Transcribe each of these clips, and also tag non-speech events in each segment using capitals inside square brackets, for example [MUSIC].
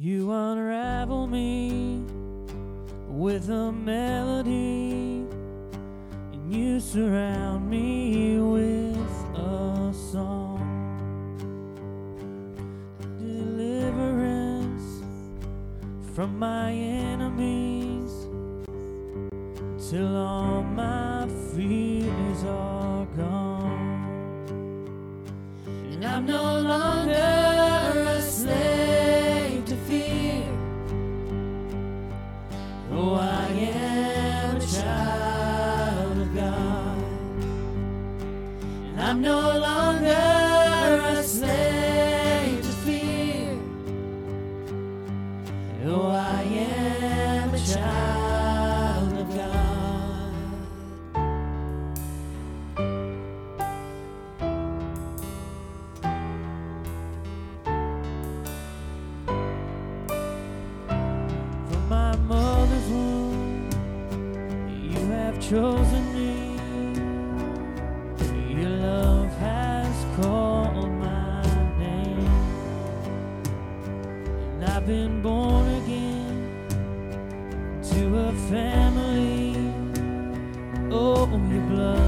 You unravel me with a melody, and you surround me with a song. Deliverance from my enemies till all my fears are gone, and I'm no longer. on your blood.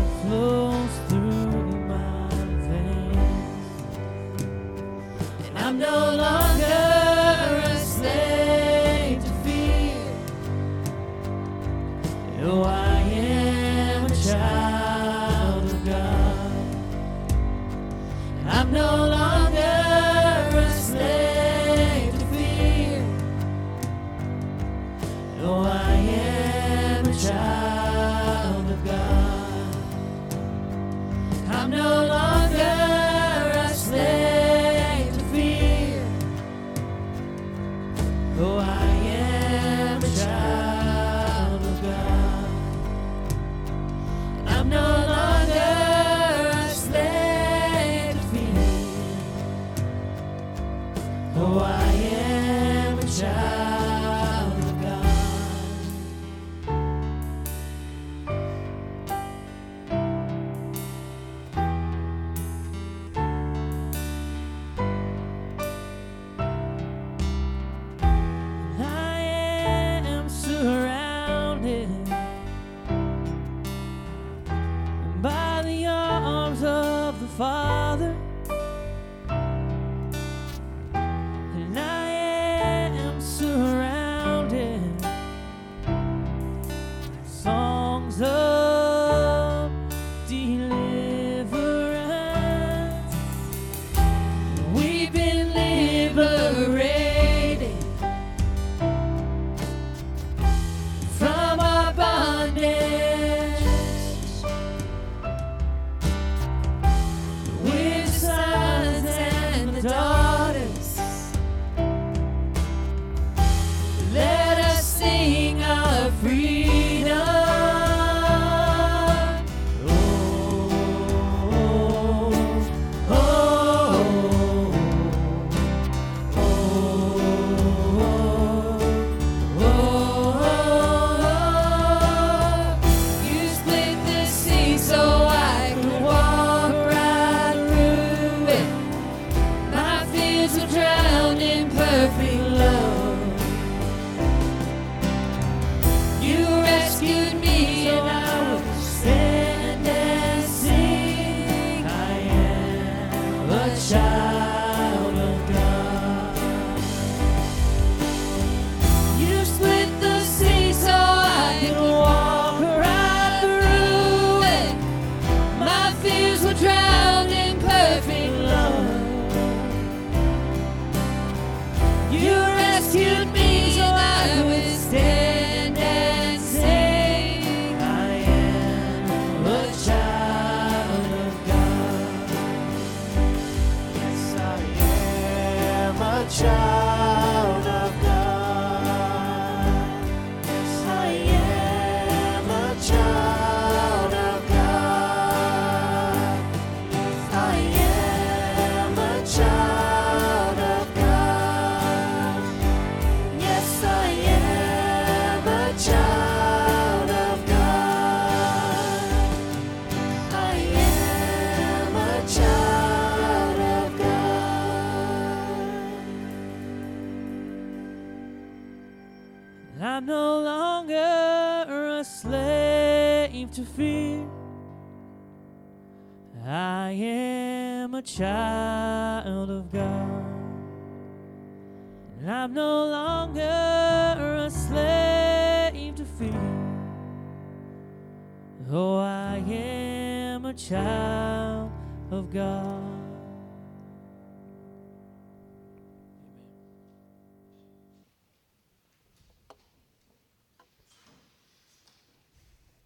A child of God. And I'm no longer a slave to fear. Oh, I am a child of God.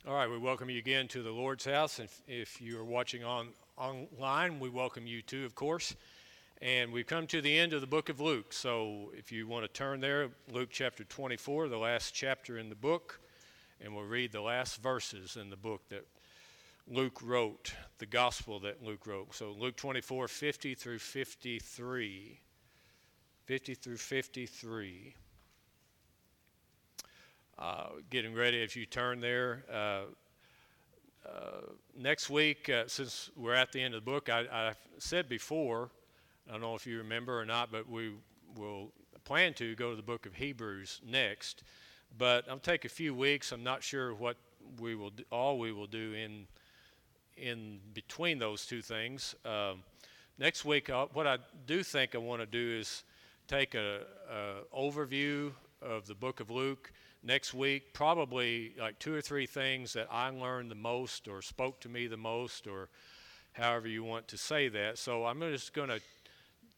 All right, we welcome you again to the Lord's house. If, if you are watching on online, we welcome you too, of course. And we've come to the end of the book of Luke. So if you want to turn there, Luke chapter 24, the last chapter in the book, and we'll read the last verses in the book that Luke wrote, the gospel that Luke wrote. So Luke 24, 50 through 53. 50 through 53 uh, getting ready if you turn there. Uh, next week, uh, since we're at the end of the book, I, I, said before, I don't know if you remember or not, but we will plan to go to the book of Hebrews next. But I'll take a few weeks. I'm not sure what we will do, all we will do in in between those two things. Um, next week, I'll, what I do think I want to do is take a, a overview of the book of Luke next week, probably like two or three things that I learned the most or spoke to me the most or however you want to say that. So I'm just going to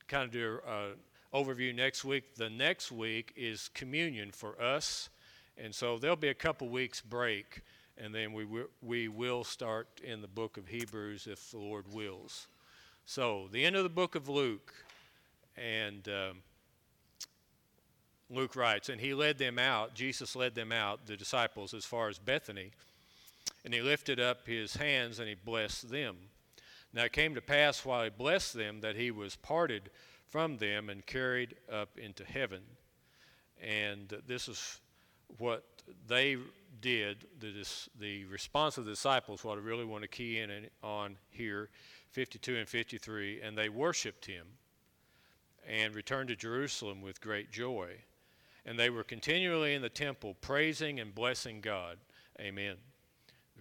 kind of do an overview next week. The next week is communion for us. And so there'll be a couple weeks break, and then we, w- we will start in the book of Hebrews if the Lord wills. So, the end of the book of Luke, and um, Luke writes, and he led them out, Jesus led them out, the disciples, as far as Bethany. And he lifted up his hands and he blessed them. Now it came to pass while he blessed them that he was parted from them and carried up into heaven. And this is what they did, the, the response of the disciples, what I really want to key in on here, 52 and 53. And they worshiped him and returned to Jerusalem with great joy and they were continually in the temple praising and blessing God. Amen.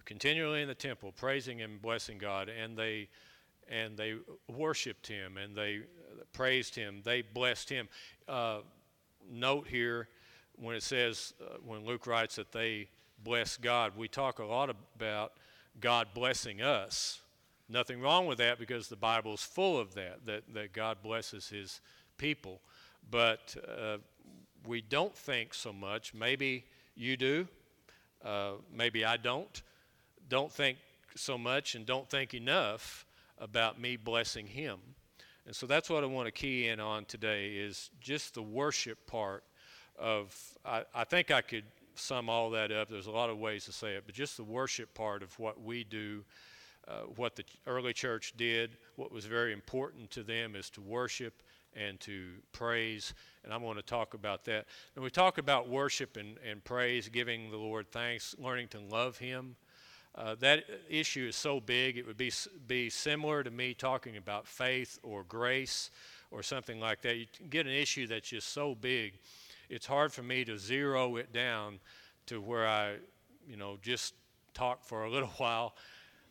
Continually in the temple praising and blessing God, and they and they worshipped Him and they praised Him. They blessed Him. Uh, note here when it says uh, when Luke writes that they bless God, we talk a lot about God blessing us. Nothing wrong with that because the Bible is full of that, that, that God blesses his people. But uh, we don't think so much. Maybe you do. Uh, maybe I don't. Don't think so much and don't think enough about me blessing Him. And so that's what I want to key in on today is just the worship part of, I, I think I could sum all that up. There's a lot of ways to say it, but just the worship part of what we do, uh, what the early church did, what was very important to them is to worship and to praise. And I'm going to talk about that. And we talk about worship and, and praise, giving the Lord thanks, learning to love Him, uh, that issue is so big, it would be, be similar to me talking about faith or grace or something like that. You get an issue that's just so big, it's hard for me to zero it down to where I, you know, just talk for a little [LAUGHS] while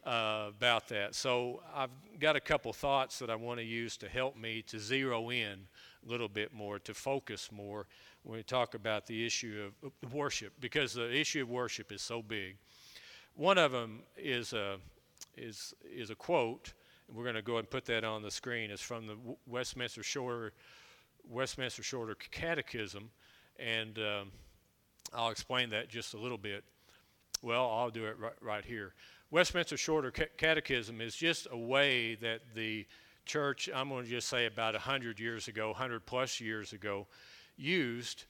uh, about that. So I've got a couple thoughts that I want to use to help me to zero in a little bit more, to focus more when we talk about the issue of worship, because the issue of worship is so big. One of them is a, is, is a quote. We're going to go and put that on the screen. It's from the Westminster Shorter, Westminster Shorter Catechism, and um, I'll explain that just a little bit. Well, I'll do it right, right here. Westminster Shorter Catechism is just a way that the church, I'm going to just say about 100 years ago, 100 plus years ago, used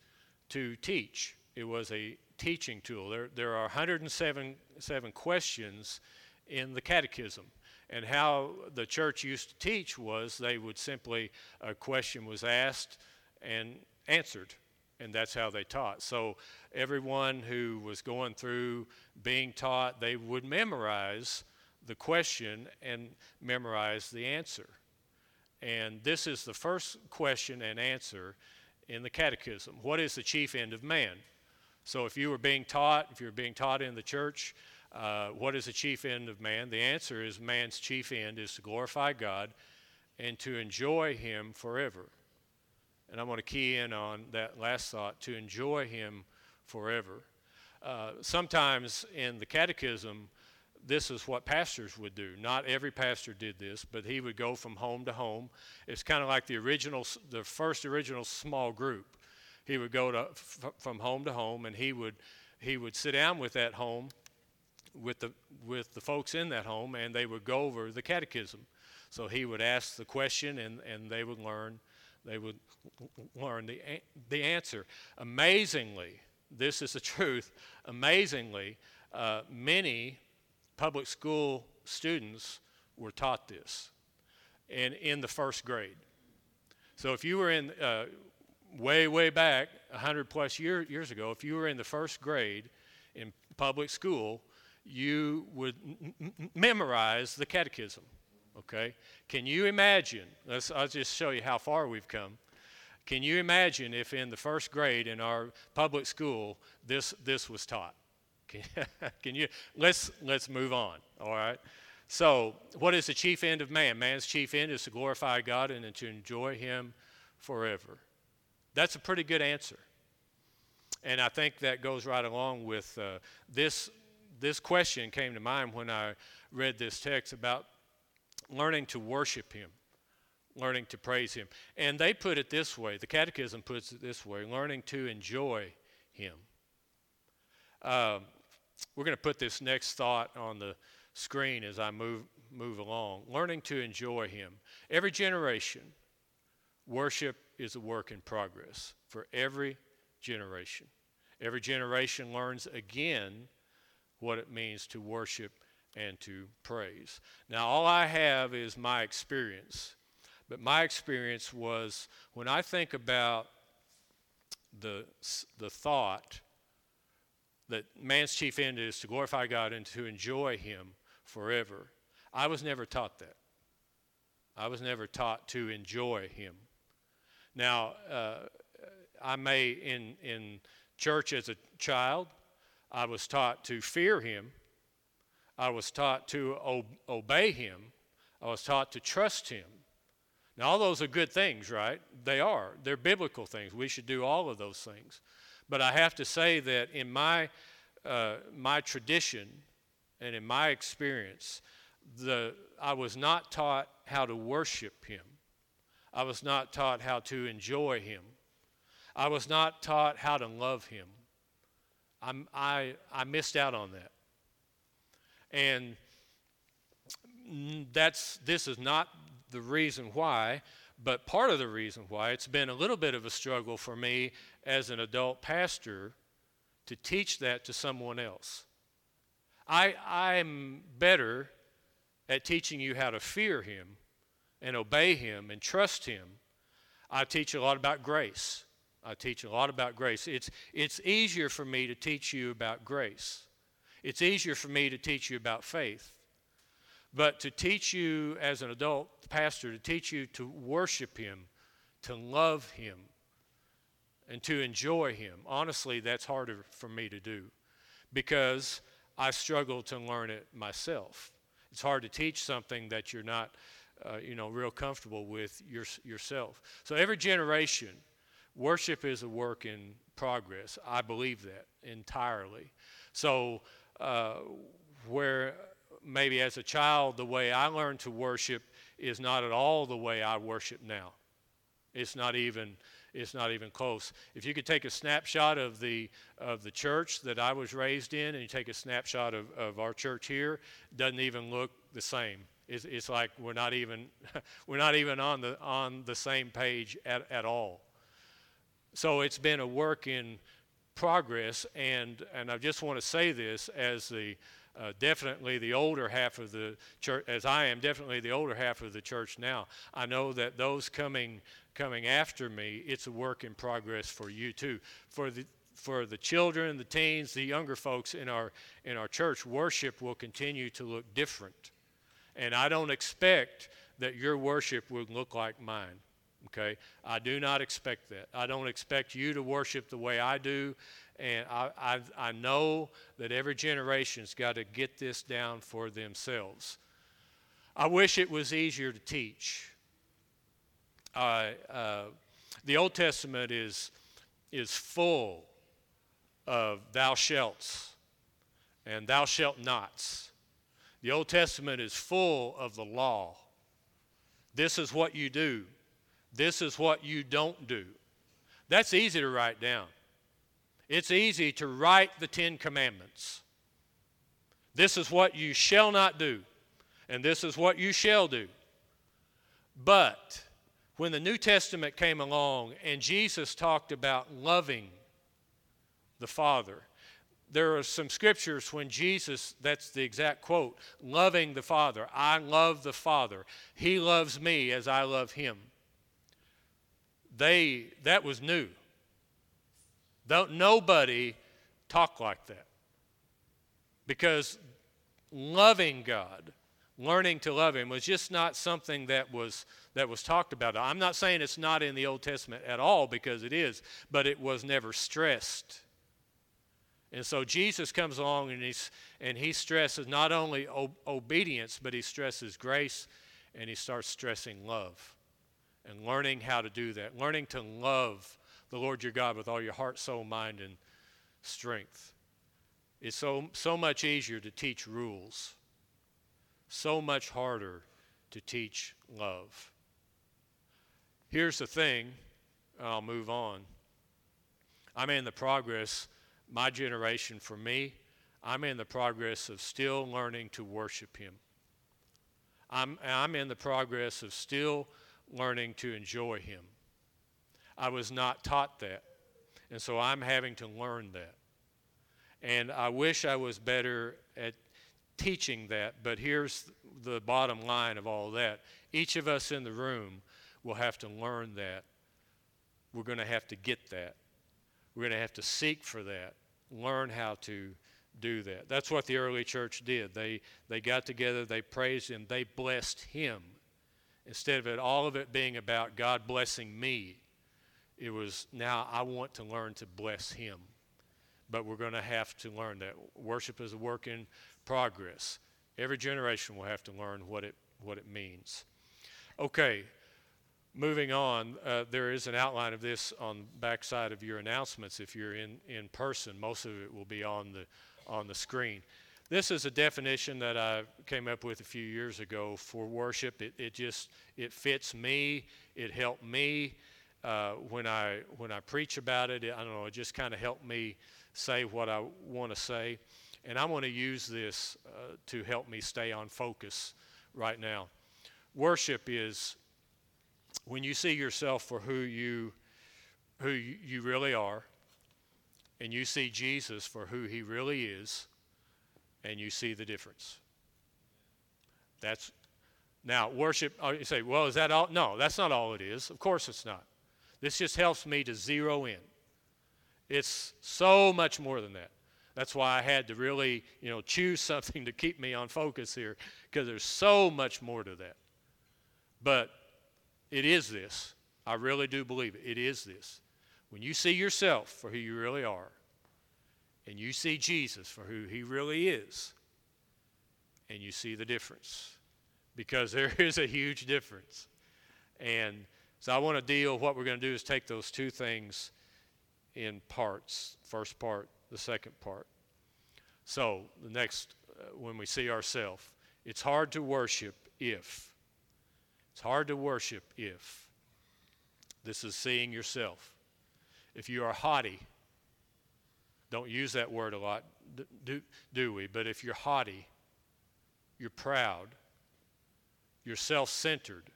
to teach. It was a teaching tool. There, there are 107 seven questions in the catechism. And how the church used to teach was they would simply, a question was asked and answered and that's how they taught. So everyone who was going through being taught, they would memorize the question and memorize the answer. And this is the first question and answer in the catechism. What is the chief end of man? So if you were being taught, if you were being taught in the church, uh, what is the chief end of man? The answer is man's chief end is to glorify God and to enjoy Him forever. And I want to key in on that last thought to enjoy Him forever. Uh, sometimes in the catechism, this is what pastors would do. Not every pastor did this, but he would go from home to home. It's kind of like the original, the first original small group. He would go to, f- from home to home, and he would, he would sit down with that home, with the, with the folks in that home, and they would go over the catechism. So he would ask the question, and, and they would learn, they would learn the, the answer. Amazingly, this is the [LAUGHS] truth. Amazingly, uh, many public school students were taught this and in the first grade. So if you were in uh, way, way back, 100 plus year, years ago, if you were in the first grade in public school, you would m- m- memorize the catechism. Okay? Can you imagine? Let's, I'll just show you how far we've come. Can you imagine if in the first grade in our public school this, this was taught? [LAUGHS] Can, you let's let's move on. All right. So, what is the chief end of man? Man's chief end is to glorify God and to enjoy Him forever. That's a pretty good answer. And I think that goes right along with uh, this. This question came to mind when I read this text about learning to worship Him, learning to praise Him. And they put it this way the Catechism puts it this way learning to enjoy Him. Um, we're going to put this next thought on the screen as I move, move along. Learning to enjoy Him. Every generation, worship is a work in progress for every generation. Every generation learns again what it means to worship and to praise. Now, all I have is my experience, but my experience was when I think about the, the thought that man's chief end is to glorify God and to enjoy Him forever. I was never taught that. I was never taught to enjoy Him. Now, uh, I may, in, in church as a child, I was taught to fear Him. I was taught to o- obey Him. I was taught to trust Him. Now, all those are good things, right? They are. They're biblical things. We should do all of those things. But I have to say that in my, uh, my tradition and in my experience, the, I was not taught how to worship Him. I was not taught how to enjoy Him. I was not taught how to love Him. I'm, I, I missed out on that. And that's, this is not the reason why, but part of the reason why it's been a little bit of a struggle for me as an adult pastor to teach that to someone else. I, I'm better at teaching you how to fear Him and obey Him and trust Him. I teach a lot about grace. I teach a lot about grace. It's, it's easier for me to teach you about grace. It's easier for me to teach you about faith. But to teach you as an adult pastor, to teach you to worship Him, to love Him, and to enjoy Him, honestly, that's harder for me to do because I struggle to learn it myself. It's hard to teach something that you're not, uh, you know, real comfortable with your, yourself. So every generation, worship is a work in progress. I believe that entirely. So uh, where maybe as a child, the way I learned to worship is not at all the way I worship now. It's not even it's not even close. If you could take a snapshot of the of the church that I was raised in, and you take a snapshot of, of our church here, doesn't even look the same. It's, it's like we're not even [LAUGHS] we're not even on the on the same page at, at all. So it's been a work in progress, and and I just want to say this as the uh, definitely the older half of the church, as I am definitely the older half of the church now. I know that those coming coming after me, it's a work in progress for you too. For the for the children, the teens, the younger folks in our in our church, worship will continue to look different, and I don't expect that your worship would look like mine. Okay? I do not expect that. I don't expect you to worship the way I do. And I, I, I know that every generation's got to get this down for themselves. I wish it was easier to teach. Uh, uh, the Old Testament is, is full of thou shalt and thou shalt nots. The Old Testament is full of the law. This is what you do. This is what you don't do. That's easy to write down. It's easy to write the Ten Commandments. This is what you shall not do, and this is what you shall do. But when the New Testament came along and Jesus talked about loving the Father, there are some scriptures when Jesus, that's the exact quote, loving the Father. I love the Father. He loves me as I love him. They, that was new. Don't, nobody talk like that. Because loving God, learning to love him was just not something that was that was talked about. I'm not saying it's not in the Old Testament at all because it is, but it was never stressed. And so Jesus comes along and, he's, and he stresses not only o- obedience, but he stresses grace and he starts stressing love and learning how to do that, learning to love the Lord your God with all your heart, soul, mind, and strength. It's so, so much easier to teach rules, so much harder to teach love. Here's the thing, I'll move on. I'm in the progress my generation, for me, I'm in the progress of still learning to worship Him. I'm, I'm in the progress of still learning to enjoy Him. I was not taught that, and so I'm having to learn that. And I wish I was better at teaching that, but here's the bottom line of all that. Each of us in the room will have to learn that. We're going to have to get that. We're going to have to seek for that, learn how to do that. That's what the early church did. They, they got together, they praised Him, they blessed Him. Instead of it, all of it being about God blessing me, it was now I want to learn to bless Him. But we're going to have to learn that worship is a work in progress. Every generation will have to learn what it, what it means. Okay, moving on, uh, there is an outline of this on the backside of your announcements. If you're in, in person, most of it will be on the, on the screen. This is a definition that I came up with a few years ago for worship. It, it just it fits me. It helped me uh, when I when I preach about it. I don't know. It just kind of helped me say what I want to say, and I want to use this uh, to help me stay on focus right now. Worship is when you see yourself for who you who you really are and you see Jesus for who he really is and you see the difference. That's now worship oh, you say, "Well, is that all?" No, that's not all it is. Of course it's not. This just helps me to zero in. It's so much more than that. That's why I had to really, you know, choose [LAUGHS] something to keep me on focus here because there's so much more to that. But it is this. I really do believe it. It is this. When you see yourself for who you really are, and you see Jesus for who he really is, and you see the difference, because [LAUGHS] there is a huge difference. And so I want to deal, with what we're going to do is take those two things in parts first part, the second part. So, the next, uh, when we see ourselves, it's hard to worship if it's hard to worship if this is seeing yourself. If you are haughty, don't use that word a lot, do, do we? But if you're haughty, you're proud, you're self centered,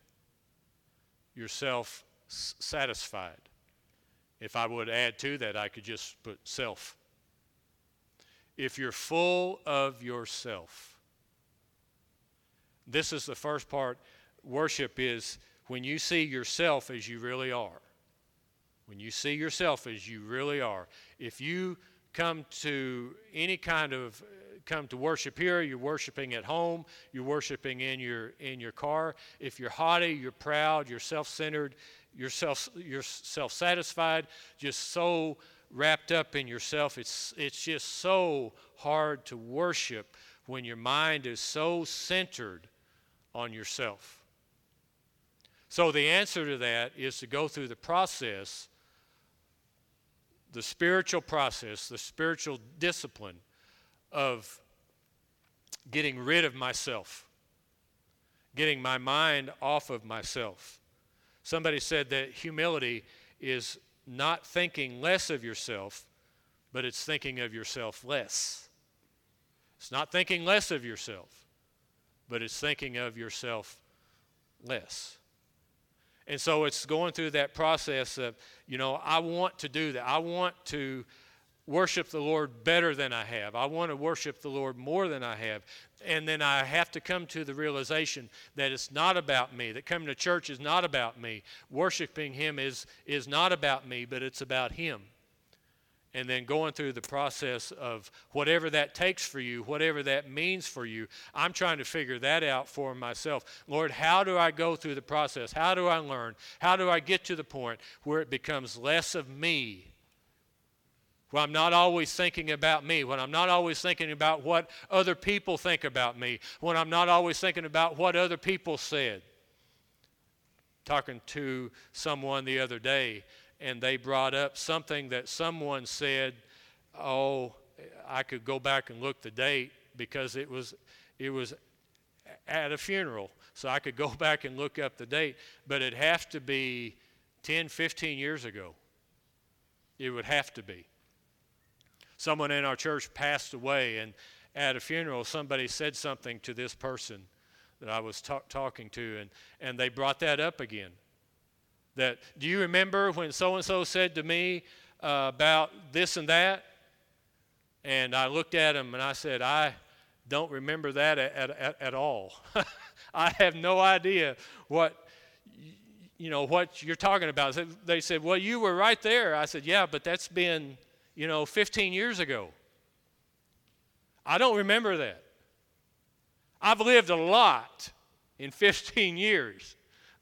you're satisfied. If I would add to that, I could just put self. If you're full of yourself, this is the first part worship is when you see yourself as you really are. When you see yourself as you really are. If you come to any kind of come to worship here, you're worshiping at home, you're worshiping in your in your car. If you're haughty, you're proud, you're self-centered, you're self you're self-satisfied, just so wrapped up in yourself. It's it's just so hard to worship when your mind is so centered on yourself. So the answer to that is to go through the process the spiritual process, the spiritual discipline of getting rid of myself, getting my mind off of myself. Somebody said that humility is not thinking less of yourself, but it's thinking of yourself less. It's not thinking less of yourself, but it's thinking of yourself less. And so it's going through that process of, you know, I want to do that. I want to worship the Lord better than I have. I want to worship the Lord more than I have. And then I have to come to the realization that it's not about me, that coming to church is not about me. Worshiping Him is, is not about me, but it's about Him. And then going through the process of whatever that takes for you, whatever that means for you, I'm trying to figure that out for myself. Lord, how do I go through the process? How do I learn? How do I get to the point where it becomes less of me when I'm not always thinking about me, when I'm not always thinking about what other people think about me, when I'm not always thinking about what other people said. Talking to someone the other day, and they brought up something that someone said, oh, I could go back and look the date because it was, it was at a funeral. So I could go [LAUGHS] back and look up the date, but it'd have to be 10, 15 years ago. It would have to be someone in our church passed away, and at a funeral, somebody said something to this person that I was talk- talking to, and, and they brought that up again. That, do you remember when so and so said to me uh, about this and that? And I looked at him and I said, I don't remember that at, at, at all. [LAUGHS] I have no idea what you know what you're talking about. They said, "Well, you were right there." I said, "Yeah, but that's been you know, 15 years ago. I don't remember that. I've lived a lot in 15 years.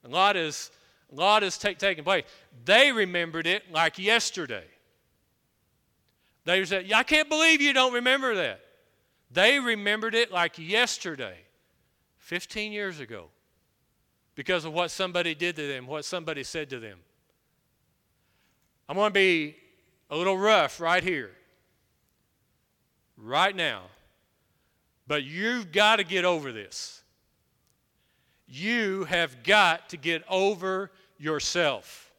A lot is, a lot has take, taking place. They remembered it like yesterday. They said, I can't believe you don't remember that. They remembered it like yesterday, 15 years ago, because of what somebody did to them, what somebody said to them. I'm going to be a little rough right here, right now. But you've got to get over this. You have got to get over yourself.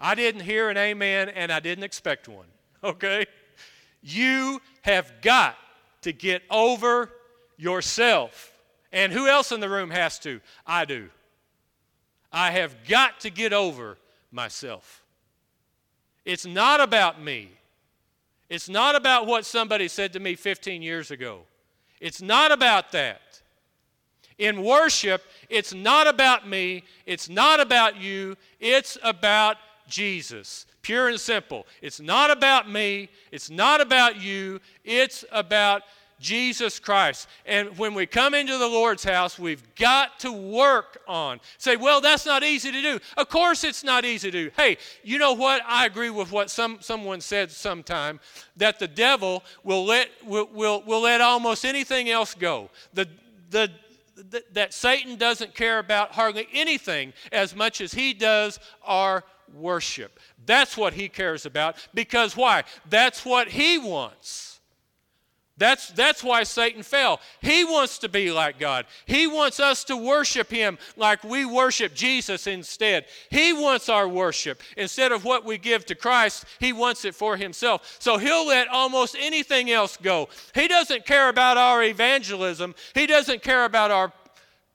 I didn't hear an amen and I didn't expect one, [LAUGHS] okay? You have got to get over yourself. And who else in the room has to? I do. I have got to get over myself. It's not about me. It's not about what somebody said to me 15 years ago. It's not about that. In worship, it's not about me, it's not about you, it's about Jesus. Pure and simple. It's not about me, it's not about you, it's about Jesus Christ. And when we come into the Lord's house, we've got to work on. Say, well, that's not easy to do. Of course, it's not easy to do. Hey, you know what? I agree with what some, someone said sometime that the devil will let, will, will, will let almost anything else go. The, the, that Satan doesn't care about hardly anything as much as he does our worship. That's what he cares about because why? That's what he wants. That's, that's why Satan fell. He wants to be like God. He wants us to worship Him like we worship Jesus instead. He wants our worship. Instead of what we give to Christ, He wants it for Himself. So He'll let almost anything else go. He doesn't care about our evangelism, He doesn't care about our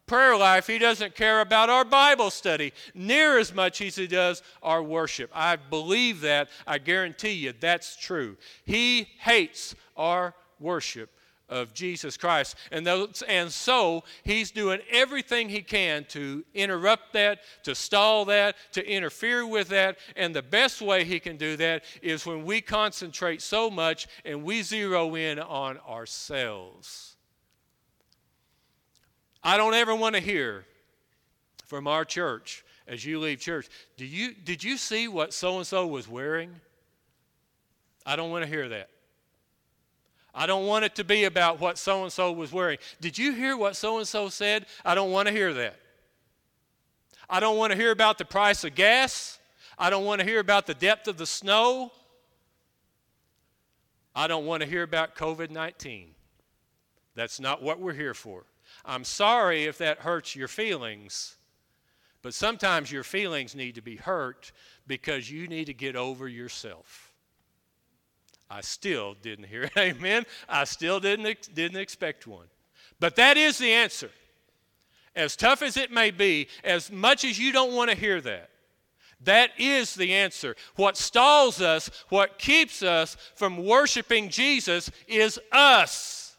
prayer life, He doesn't care about our Bible study near as much as He does our worship. I believe that. I guarantee you that's true. He hates our worship of Jesus Christ. And, those, and so he's doing everything he can to interrupt that, to stall that, to interfere with that. And the best way he can do that is when we concentrate so much and we zero in on ourselves. I don't ever want to hear from our church as you leave church, do you, did you see what so and so was wearing? I don't want to hear that. I don't want it to be about what so and so was wearing. Did you hear what so and so said? I don't want to hear that. I don't want to hear about the price of gas. I don't want to hear about the depth of the snow. I don't want to hear about COVID 19. That's not what we're here for. I'm sorry if that hurts your feelings, but sometimes your feelings need to be hurt because you need to get over yourself. I still didn't hear it. [LAUGHS] Amen. I still didn't, didn't expect one. But that is the answer. As tough as it may be, as much as you don't want to hear that, that is the answer. What stalls us, what keeps us from worshiping Jesus is us.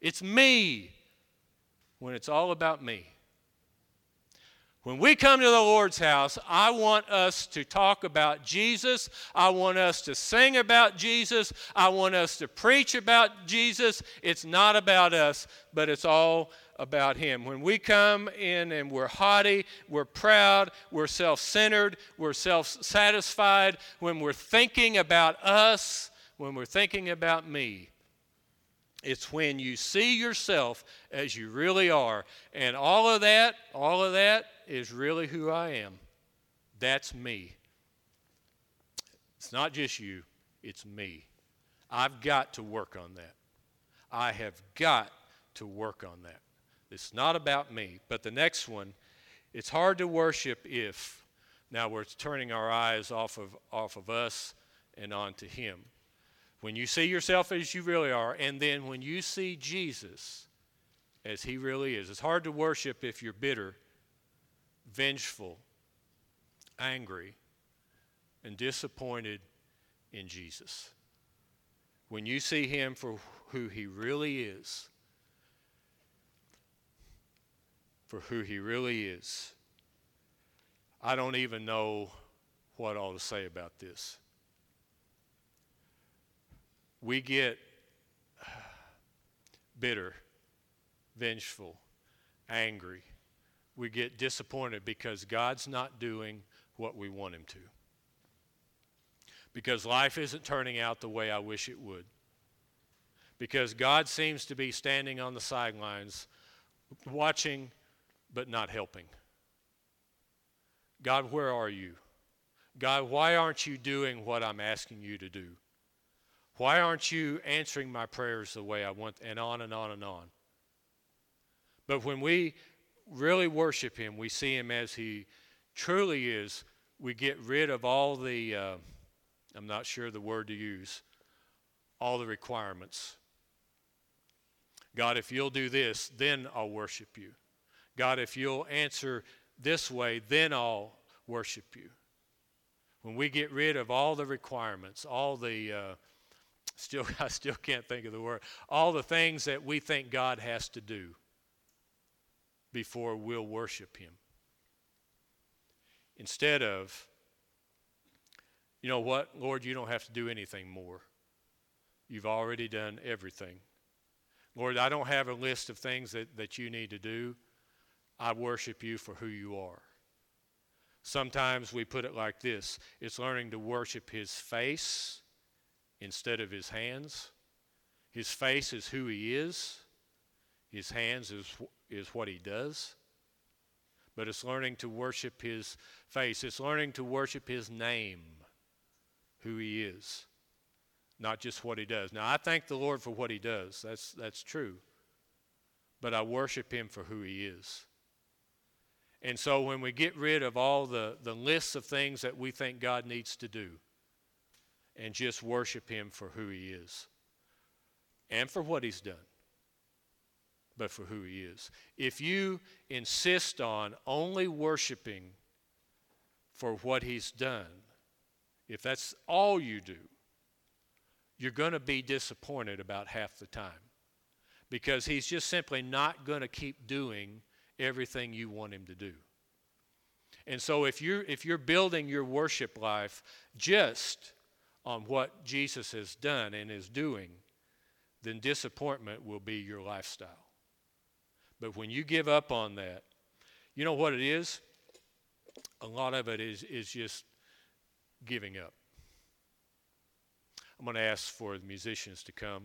It's me when it's all about me. When we come to the Lord's house, I want us to talk about Jesus. I want us to sing about Jesus. I want us to preach about Jesus. It's not about us, but it's all about Him. When we come in and we're haughty, we're proud, we're self centered, we're self satisfied, when we're thinking about us, when we're thinking about me, it's when you see yourself as you really are. And all of that, all of that is really who I am. That's me. It's not just you, it's me. I've got to work on that. I have got to work on that. It's not about me. But the next one, it's hard to worship if now we're turning our eyes off of, off of us and onto Him. When you see yourself as you really are, and then when you see Jesus as He really is, it's hard to worship if you're bitter, vengeful, angry, and disappointed in Jesus. When you see Him for who He really is, for who he really is. I don't even know what all to say about this. We get bitter, vengeful, angry. We get disappointed because God's not doing what we want him to. Because life isn't turning out the way I wish it would. Because God seems to be standing on the sidelines watching but not helping. God, where are you? God, why aren't you doing what I'm asking you to do? Why aren't you answering my prayers the way I want? And on and on and on. But when we really worship Him, we see Him as He truly is. We get rid of all the, uh, I'm not sure the word to use, all the requirements. God, if you'll do this, then I'll worship you. God, if you'll answer this way, then I'll worship you. When we get rid of all the requirements, all the, uh, still, [LAUGHS] I still can't think of the word, all the things that we think God has to do before we'll worship Him. Instead of, you know what, Lord, you don't have to do anything more. You've already done everything. Lord, I don't have a list of things that, that you need to do. I worship you for who you are. Sometimes we put it like this it's learning to worship his face instead of his hands. His face is who he is, his hands is, is what he does. But it's learning to worship his face, it's learning to worship his name, who he is, not just what he does. Now, I thank the Lord for what he does, that's, that's true. But I worship him for who he is. And so when we get rid of all the, the lists of things that we think God needs to do and just worship Him for who He is and for what He's done, but for who He is. If you insist on only worshiping for what He's done, if that's all you do, you're going to be disappointed about half the time because He's just simply not going to keep doing everything you want him to do. And so if you're if you're building your worship life just on what Jesus has done and is doing, then disappointment will be your lifestyle. But when you give up on that, you know what it is? a lot of it is, is just giving up. I'm going to ask for the musicians to come.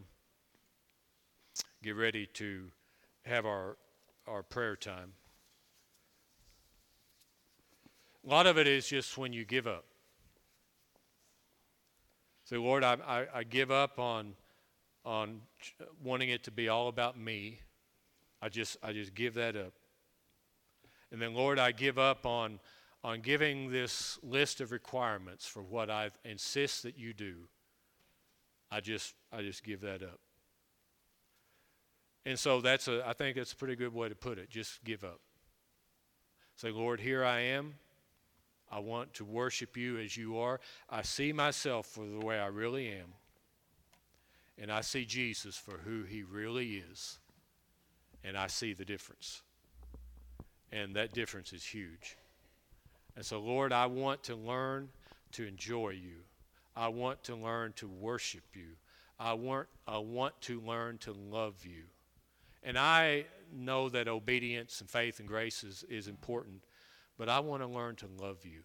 Get ready to have our, our prayer time. A lot of it is just when you give up. Say, Lord, I, I, I give up on, on wanting it to be all about me. I just, I just give that up. And then, Lord, I give up on, on giving this list of requirements for what I insist that you do. I just, I just give that up. And so that's a, I think that's a pretty good way to put it. Just give up. Say, Lord, here I am. I want to worship you as you are. I see myself for the way I really am. And I see Jesus for who he really is. And I see the difference. And that difference is huge. And so, Lord, I want to learn to enjoy you. I want to learn to worship you. I want, I want to learn to love you. And I know that obedience and faith and grace is, is important but I want to learn to love you.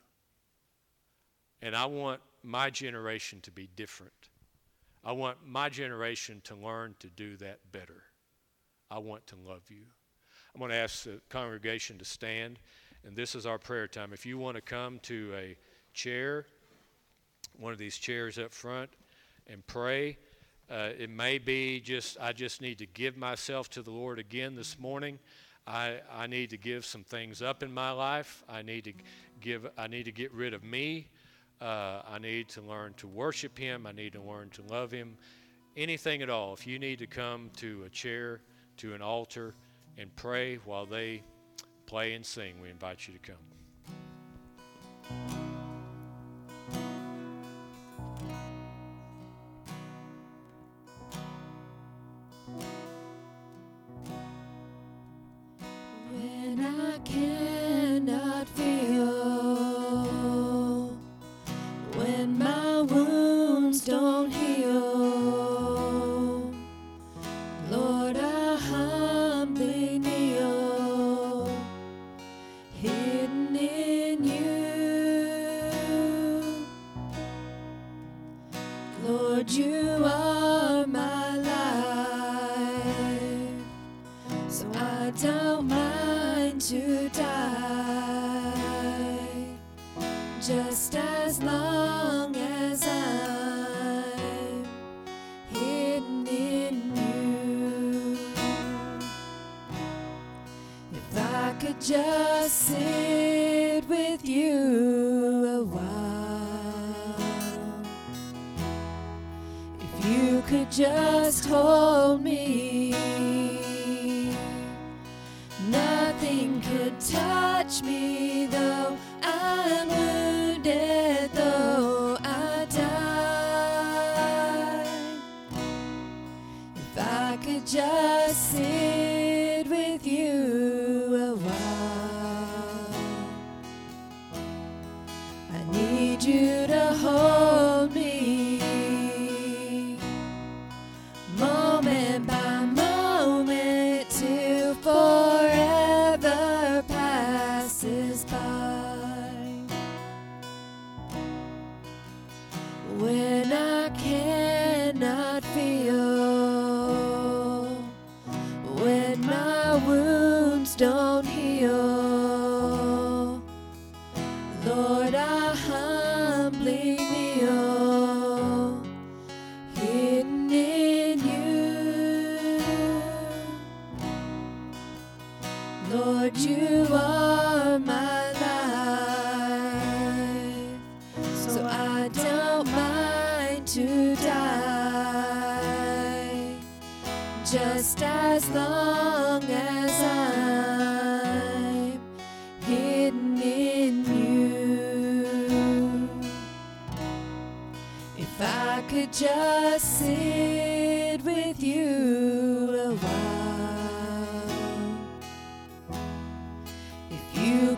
And I want my generation to be different. I want my generation to learn to do that better. I want to love you. I'm going to ask the congregation to stand, and this is our prayer time. If you want to come to a chair, one of these chairs up front, and pray, uh, it may be just, I just need to give myself to the Lord again this morning. I, I need to give some things up in my life. I need to give. I need to get rid of me. Uh, I need to learn to worship Him. I need to learn to love Him. Anything at all. If you need to come to a chair, to an altar, and pray while they play and sing, we invite you to come. You to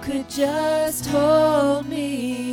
could just hold me,